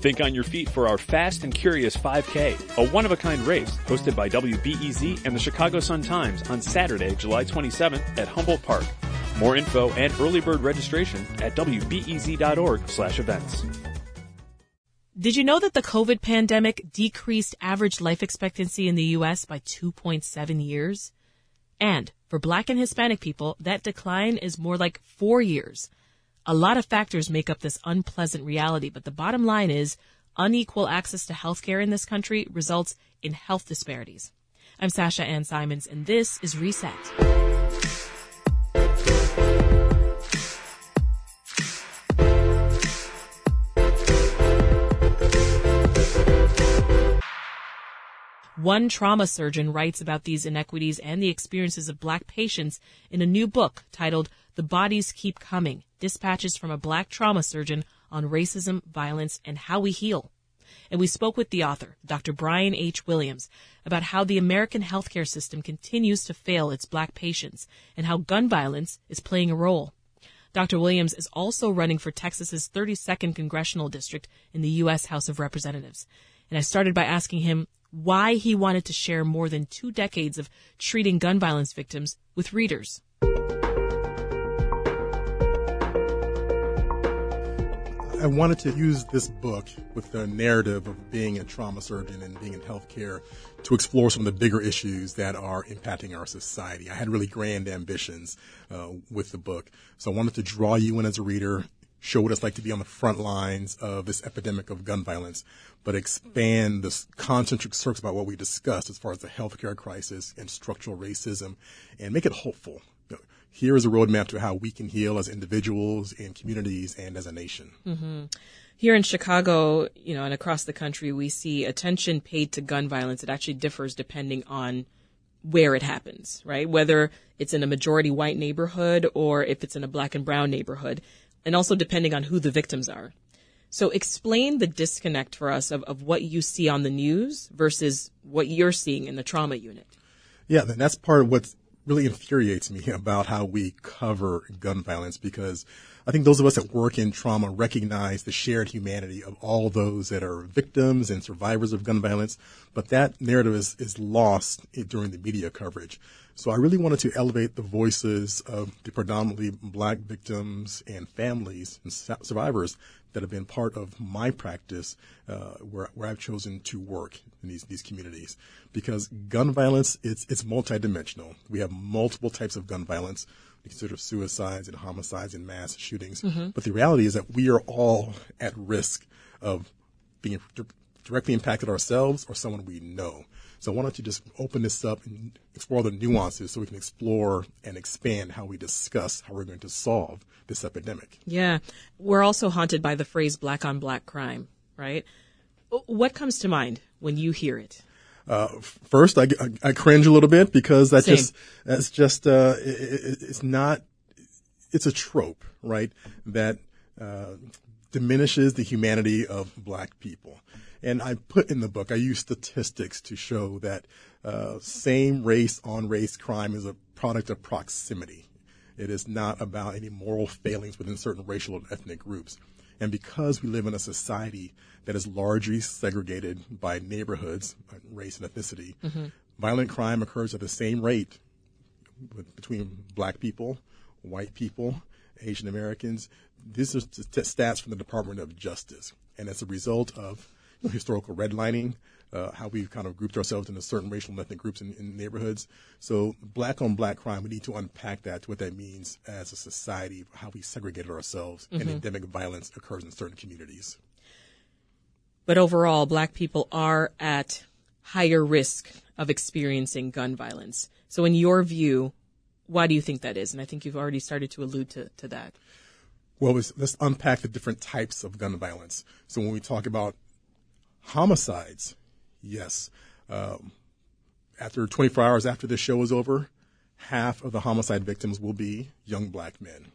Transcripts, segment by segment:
Think on your feet for our Fast and Curious 5K, a one-of-a-kind race hosted by WBEZ and the Chicago Sun-Times on Saturday, July 27th at Humboldt Park. More info and early bird registration at wbez.org slash events. Did you know that the COVID pandemic decreased average life expectancy in the U.S. by 2.7 years? And for black and Hispanic people, that decline is more like four years. A lot of factors make up this unpleasant reality, but the bottom line is unequal access to healthcare in this country results in health disparities. I'm Sasha Ann Simons, and this is Reset. One trauma surgeon writes about these inequities and the experiences of black patients in a new book titled The Bodies Keep Coming Dispatches from a Black Trauma Surgeon on Racism, Violence, and How We Heal. And we spoke with the author, Dr. Brian H. Williams, about how the American healthcare system continues to fail its black patients and how gun violence is playing a role. Dr. Williams is also running for Texas's 32nd congressional district in the U.S. House of Representatives. And I started by asking him why he wanted to share more than two decades of treating gun violence victims with readers. I wanted to use this book with the narrative of being a trauma surgeon and being in healthcare to explore some of the bigger issues that are impacting our society. I had really grand ambitions uh, with the book. So I wanted to draw you in as a reader, show what it's like to be on the front lines of this epidemic of gun violence, but expand the concentric circles about what we discussed as far as the healthcare crisis and structural racism and make it hopeful here is a roadmap to how we can heal as individuals and communities and as a nation. Mm-hmm. Here in Chicago, you know, and across the country, we see attention paid to gun violence. It actually differs depending on where it happens, right? Whether it's in a majority white neighborhood or if it's in a black and brown neighborhood, and also depending on who the victims are. So explain the disconnect for us of, of what you see on the news versus what you're seeing in the trauma unit. Yeah, that's part of what's really infuriates me about how we cover gun violence because I think those of us that work in trauma recognize the shared humanity of all those that are victims and survivors of gun violence, but that narrative is, is lost during the media coverage. So I really wanted to elevate the voices of the predominantly black victims and families and survivors that have been part of my practice uh, where, where I've chosen to work in these, these communities. Because gun violence, it's, it's multidimensional. We have multiple types of gun violence. We consider suicides and homicides and mass shootings. Mm-hmm. But the reality is that we are all at risk of being directly impacted ourselves or someone we know. So why don't you just open this up and explore the nuances so we can explore and expand how we discuss how we're going to solve this epidemic. Yeah. We're also haunted by the phrase black on black crime, right? What comes to mind when you hear it? Uh, first, I, I, I, cringe a little bit because that's Same. just, that's just, uh, it, it's not, it's a trope, right? That, uh, diminishes the humanity of black people. And I put in the book, I use statistics to show that uh, same race on race crime is a product of proximity. It is not about any moral failings within certain racial and ethnic groups. And because we live in a society that is largely segregated by neighborhoods, race and ethnicity, mm-hmm. violent crime occurs at the same rate between black people, white people, Asian Americans. These are stats from the Department of Justice. And as a result of historical redlining, uh, how we've kind of grouped ourselves into certain racial and ethnic groups in, in, neighborhoods. So black on black crime, we need to unpack that, what that means as a society, how we segregated ourselves, mm-hmm. and endemic violence occurs in certain communities. But overall, black people are at higher risk of experiencing gun violence. So in your view, why do you think that is? And I think you've already started to allude to, to that. Well, let's, let's unpack the different types of gun violence. So when we talk about homicides, yes. Um, after 24 hours after this show is over, half of the homicide victims will be young black men.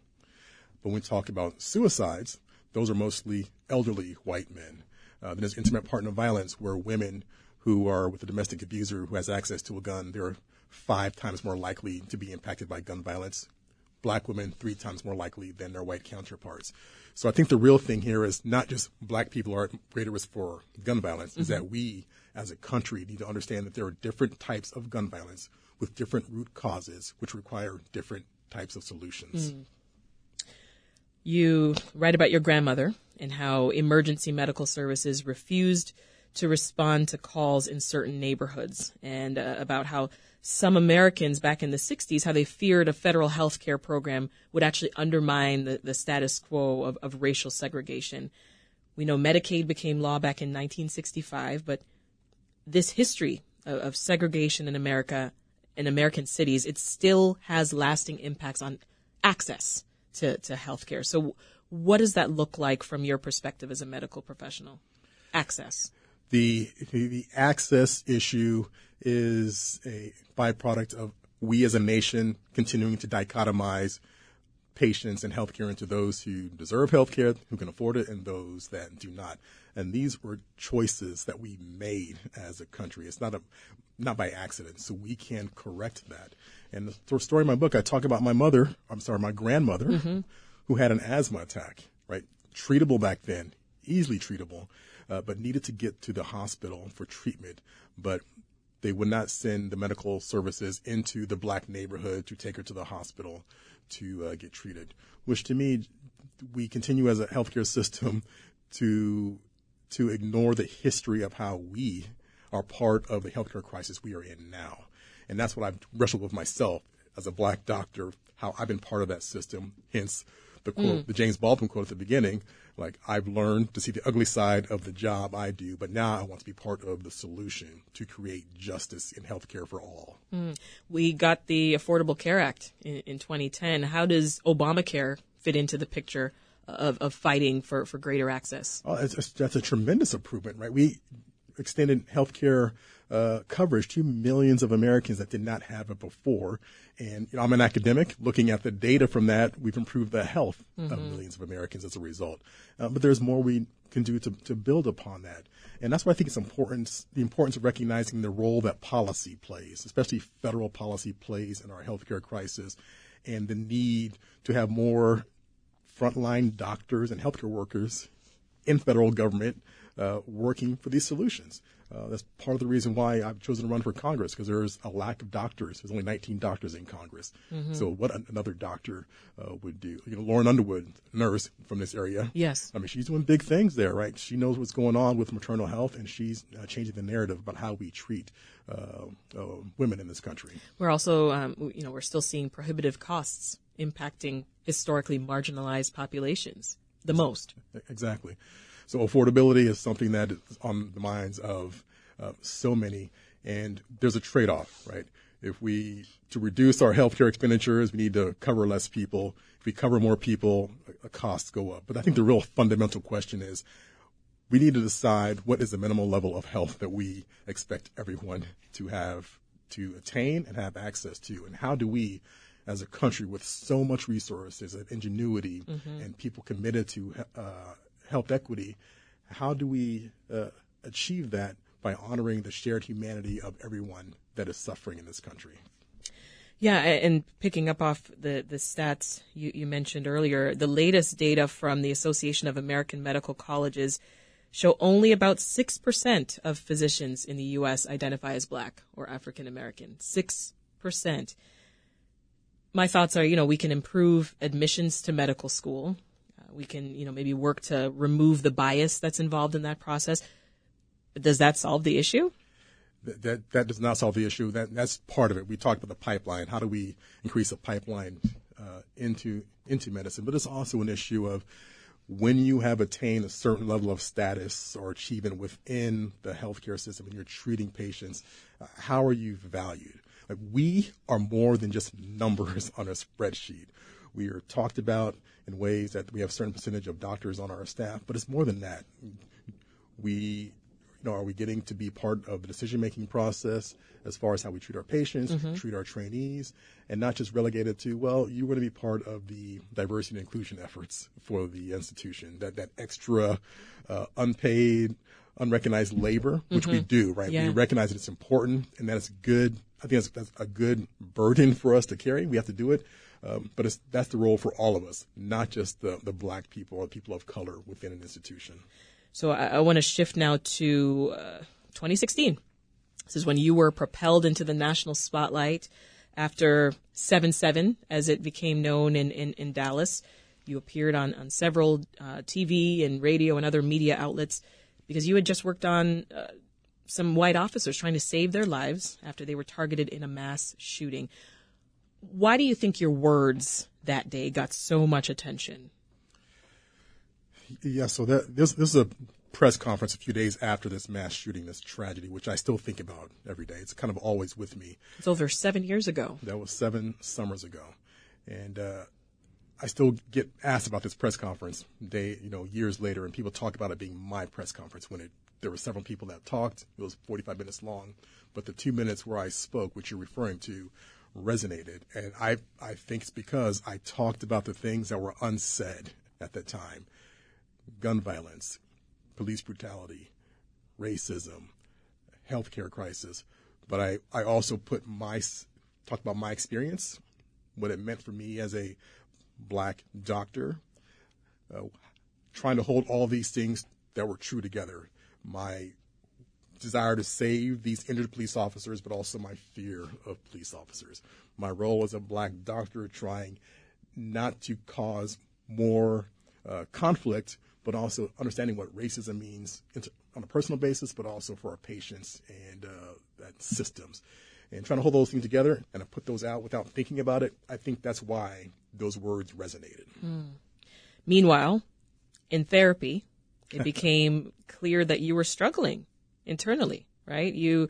But when we talk about suicides, those are mostly elderly white men. Uh, then there's intimate partner violence where women who are with a domestic abuser who has access to a gun, they're five times more likely to be impacted by gun violence. Black women three times more likely than their white counterparts. So I think the real thing here is not just black people are at greater risk for gun violence, mm-hmm. is that we as a country need to understand that there are different types of gun violence with different root causes, which require different types of solutions. Mm. You write about your grandmother and how emergency medical services refused to respond to calls in certain neighborhoods, and uh, about how some Americans back in the 60s, how they feared a federal health care program would actually undermine the, the status quo of, of racial segregation. We know Medicaid became law back in 1965, but this history of, of segregation in America, in American cities, it still has lasting impacts on access to, to health care. So, what does that look like from your perspective as a medical professional? Access. The, the access issue is a byproduct of we as a nation continuing to dichotomize patients and healthcare into those who deserve healthcare, who can afford it, and those that do not. And these were choices that we made as a country. It's not a not by accident. So we can correct that. And the story in my book, I talk about my mother. I'm sorry, my grandmother, mm-hmm. who had an asthma attack. Right, treatable back then, easily treatable, uh, but needed to get to the hospital for treatment. But they would not send the medical services into the black neighborhood to take her to the hospital to uh, get treated. Which to me, we continue as a healthcare system to to ignore the history of how we are part of the healthcare crisis we are in now. And that's what I've wrestled with myself as a black doctor, how I've been part of that system. Hence the quote, mm. the James Baldwin quote at the beginning, like I've learned to see the ugly side of the job I do, but now I want to be part of the solution to create justice in healthcare for all. Mm. We got the Affordable Care Act in, in 2010. How does Obamacare fit into the picture of, of fighting for, for greater access? Oh, it's, that's a tremendous improvement, right? We extended healthcare uh, coverage to millions of Americans that did not have it before. And you know, I'm an academic. Looking at the data from that, we've improved the health mm-hmm. of millions of Americans as a result. Uh, but there's more we can do to, to build upon that. And that's why I think it's important, the importance of recognizing the role that policy plays, especially federal policy plays in our healthcare crisis, and the need to have more frontline doctors and healthcare workers in federal government uh, working for these solutions. Uh, that's part of the reason why I've chosen to run for Congress because there's a lack of doctors. There's only 19 doctors in Congress. Mm-hmm. So what another doctor uh, would do? You know, Lauren Underwood, nurse from this area. Yes. I mean, she's doing big things there, right? She knows what's going on with maternal health, and she's uh, changing the narrative about how we treat uh, uh, women in this country. We're also, um, you know, we're still seeing prohibitive costs impacting historically marginalized populations the most. Exactly. So affordability is something that is on the minds of uh, so many, and there's a trade-off, right? If we to reduce our healthcare expenditures, we need to cover less people. If we cover more people, the costs go up. But I think the real fundamental question is, we need to decide what is the minimal level of health that we expect everyone to have to attain and have access to, and how do we as a country with so much resources and ingenuity mm-hmm. and people committed to uh, health equity, how do we uh, achieve that by honoring the shared humanity of everyone that is suffering in this country? Yeah, and picking up off the, the stats you, you mentioned earlier, the latest data from the Association of American Medical Colleges show only about 6% of physicians in the U.S. identify as black or African American. 6% my thoughts are, you know, we can improve admissions to medical school. We can, you know, maybe work to remove the bias that's involved in that process. Does that solve the issue? That, that, that does not solve the issue. That that's part of it. We talked about the pipeline. How do we increase the pipeline uh, into into medicine? But it's also an issue of when you have attained a certain level of status or achievement within the healthcare system and you're treating patients, uh, how are you valued? Like we are more than just numbers on a spreadsheet. We are talked about in ways that we have a certain percentage of doctors on our staff, but it's more than that. We you know, are we getting to be part of the decision making process as far as how we treat our patients, Mm-hmm. treat our trainees, and not just relegated to, well, you're going to be part of the diversity and inclusion efforts for the institution. That that extra uh, unpaid, unrecognized labor, which we do, right? Mm-hmm. Yeah. We recognize that it's important and that it's good. I think that's, that's a good burden for us to carry. We have to do it. Um, but it's, that's the role for all of us, not just the, the black people or people of color within an institution. So I, I want to shift now to uh, 2016. This is when you were propelled into the national spotlight after 7-7, as it became known in, in, in Dallas. You appeared on, on several uh, TV and radio and other media outlets because you had just worked on uh, some white officers trying to save their lives after they were targeted in a mass shooting. Why do you think your words that day got so much attention? Yeah, so that this this is a press conference a few days after this mass shooting, this tragedy, which I still think about every day. It's kind of always with me. It's over seven years ago. That was seven summers ago, and uh, I still get asked about this press conference day, you know, years later, and people talk about it being my press conference when it there were several people that talked. It was 45 minutes long, but the two minutes where I spoke, which you're referring to, resonated, and I I think it's because I talked about the things that were unsaid at that time gun violence, police brutality, racism, healthcare crisis. But I, I also put my, talk about my experience, what it meant for me as a black doctor, uh, trying to hold all these things that were true together. My desire to save these injured police officers, but also my fear of police officers. My role as a black doctor trying not to cause more uh, conflict, but also understanding what racism means on a personal basis, but also for our patients and uh, systems. And trying to hold those things together and to put those out without thinking about it, I think that's why those words resonated. Meanwhile, in therapy, it became clear that you were struggling internally, right? You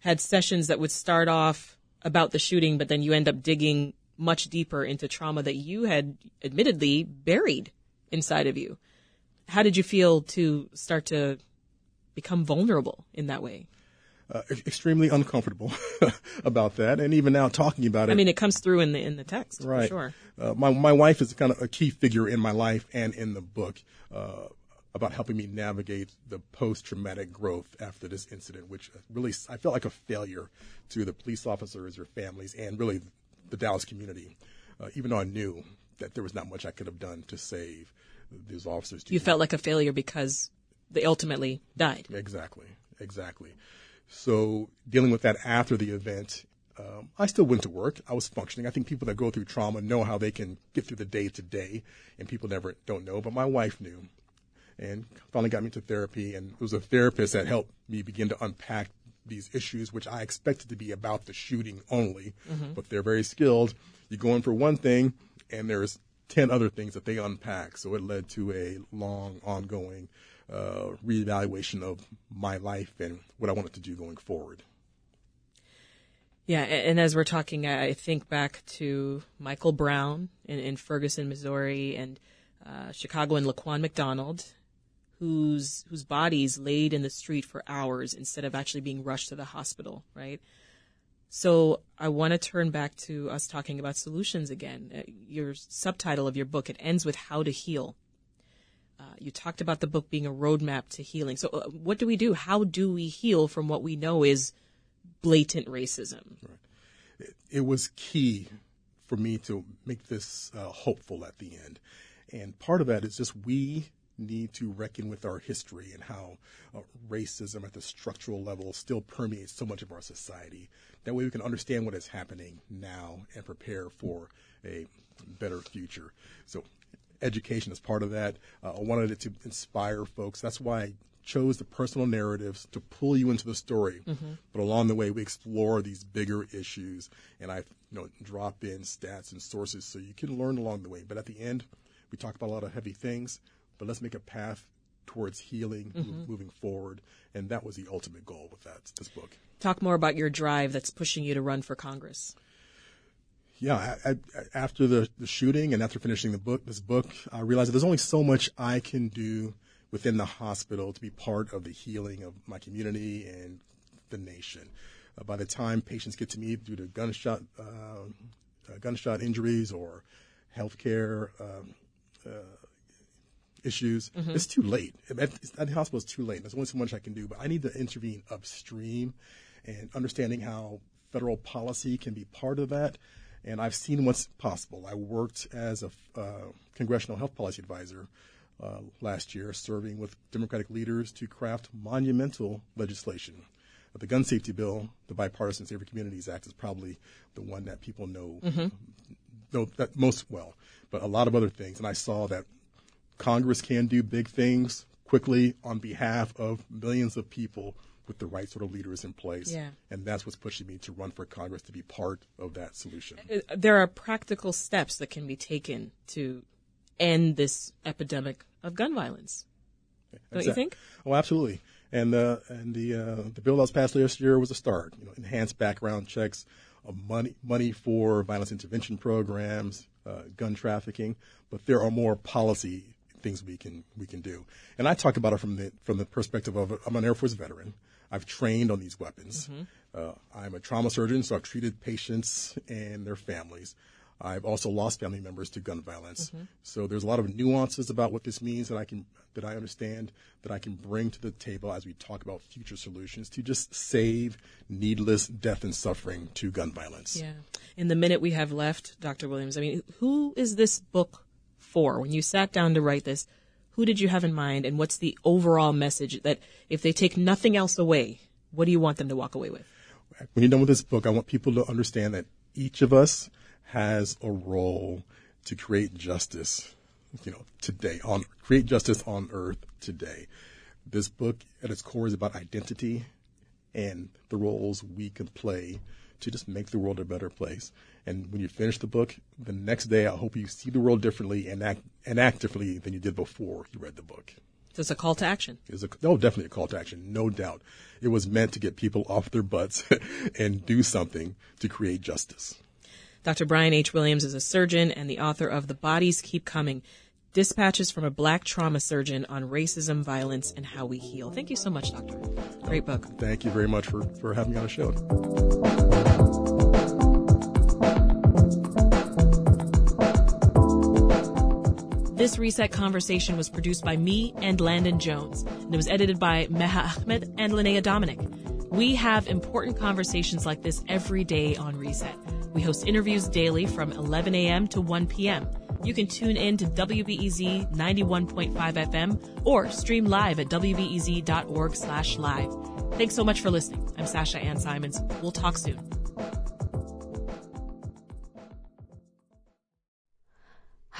had sessions that would start off about the shooting, but then you end up digging much deeper into trauma that you had admittedly buried inside of you. How did you feel to start to become vulnerable in that way? Uh, extremely uncomfortable about that, and even now talking about it. I mean, it comes through in the in the text, right. for sure. Uh, my my wife is kind of a key figure in my life and in the book uh, about helping me navigate the post traumatic growth after this incident, which really I felt like a failure to the police officers, their families, and really the Dallas community. Uh, even though I knew that there was not much I could have done to save these officers. You felt like a failure because they ultimately died. Exactly, exactly. So dealing with that after the event, um, I still went to work. I was functioning. I think people that go through trauma know how they can get through the day to day, and people never don't know. But my wife knew, and finally got me to therapy. And it was a therapist that helped me begin to unpack these issues, which I expected to be about the shooting only. But they're very skilled. You go in for one thing, and there's 10 other things that they unpack. So it led to a long, ongoing uh, reevaluation of my life and what I wanted to do going forward. Yeah, and as we're talking, I think back to Michael Brown in, in Ferguson, Missouri, and uh, Chicago and Laquan McDonald, whose whose bodies laid in the street for hours instead of actually being rushed to the hospital. Right. So I want to turn back to us talking about solutions again. Uh, Your subtitle of your book it ends with "How to Heal." Uh, you talked about the book being a roadmap to healing. So, uh, what do we do? How do we heal from what we know is blatant racism? it was key for me to make this uh, hopeful at the end. And part of that is just we need to reckon with our history and how uh, racism at the structural level still permeates so much of our society. That way we can understand what is happening now and prepare for a better future. So education is part of that. Uh, I wanted it to inspire folks. That's why I chose the personal narratives to pull you into the story. But along the way, we explore these bigger issues, and I, you know, drop in stats and sources so you can learn along the way. But at the end, we talk about a lot of heavy things, but let's make a path towards healing, mo- moving forward, and that was the ultimate goal with that this book. Talk more about your drive that's pushing you to run for Congress. yeah, I, I, after the, the shooting and after finishing the book, this book, I realized that there's only so much I can do within the hospital to be part of the healing of my community and the nation. Uh, by the time patients get to me due to gunshot uh, uh gunshot injuries or healthcare um, uh, issues, mm-hmm. it's too late. At, at, the hospital, it's too late. There's only so much I can do, but I need to intervene upstream and understanding how federal policy can be part of that. And I've seen what's possible. I worked as a uh, congressional health policy advisor uh, last year, serving with Democratic leaders to craft monumental legislation. The gun safety bill, the Bipartisan Safer Communities Act, is probably the one that people know mm-hmm. know that most well. But a lot of other things, and I saw that Congress can do big things quickly on behalf of millions of people with the right sort of leaders in place. Yeah. And that's what's pushing me to run for Congress to be part of that solution. Uh, there are practical steps that can be taken to end this epidemic of gun violence. Don't you think? Oh, absolutely. And the uh, and the uh, the bill that was passed last year was a start. You know, enhanced background checks, uh, money money for violence intervention programs, uh, gun trafficking. But there are more policy things we can we can do. And I talk about it from the from the perspective of I'm an Air Force veteran. I've trained on these weapons. Mm-hmm. Uh, I'm a trauma surgeon, so I've treated patients and their families. I've also lost family members to gun violence. Mm-hmm. So there's a lot of nuances about what this means that I can that I understand that I can bring to the table as we talk about future solutions to just save needless death and suffering to gun violence. Yeah. In the minute we have left, Dr. Williams, I mean, who is this book for? When you sat down to write this, who did you have in mind and what's the overall message that if they take nothing else away, what do you want them to walk away with? When you're done with this book, I want people to understand that each of us has a role to create justice, you know, today on create justice on earth today. This book at its core is about identity and the roles we can play to just make the world a better place. And when you finish the book, the next day, I hope you see the world differently and act, and act differently than you did before you read the book. So it's a call to action. It's a, oh, definitely a call to action, no doubt. It was meant to get people off their butts and do something to create justice. Dr. Brian H. Williams is a surgeon and the author of The Bodies Keep Coming Dispatches from a Black Trauma Surgeon on Racism, Violence, and How We Heal. Thank you so much, Doctor. Great book. Thank you very much for, for having me on the show. This Reset conversation was produced by me and Landon Jones, and it was edited by Meha Ahmed and Linnea Dominic. We have important conversations like this every day on Reset. We host interviews daily from 11 a.m. to 1 p.m. You can tune in to WBEZ 91.5 FM or stream live at WBEZ.org slash live. Thanks so much for listening. I'm Sasha Ann Simons. We'll talk soon.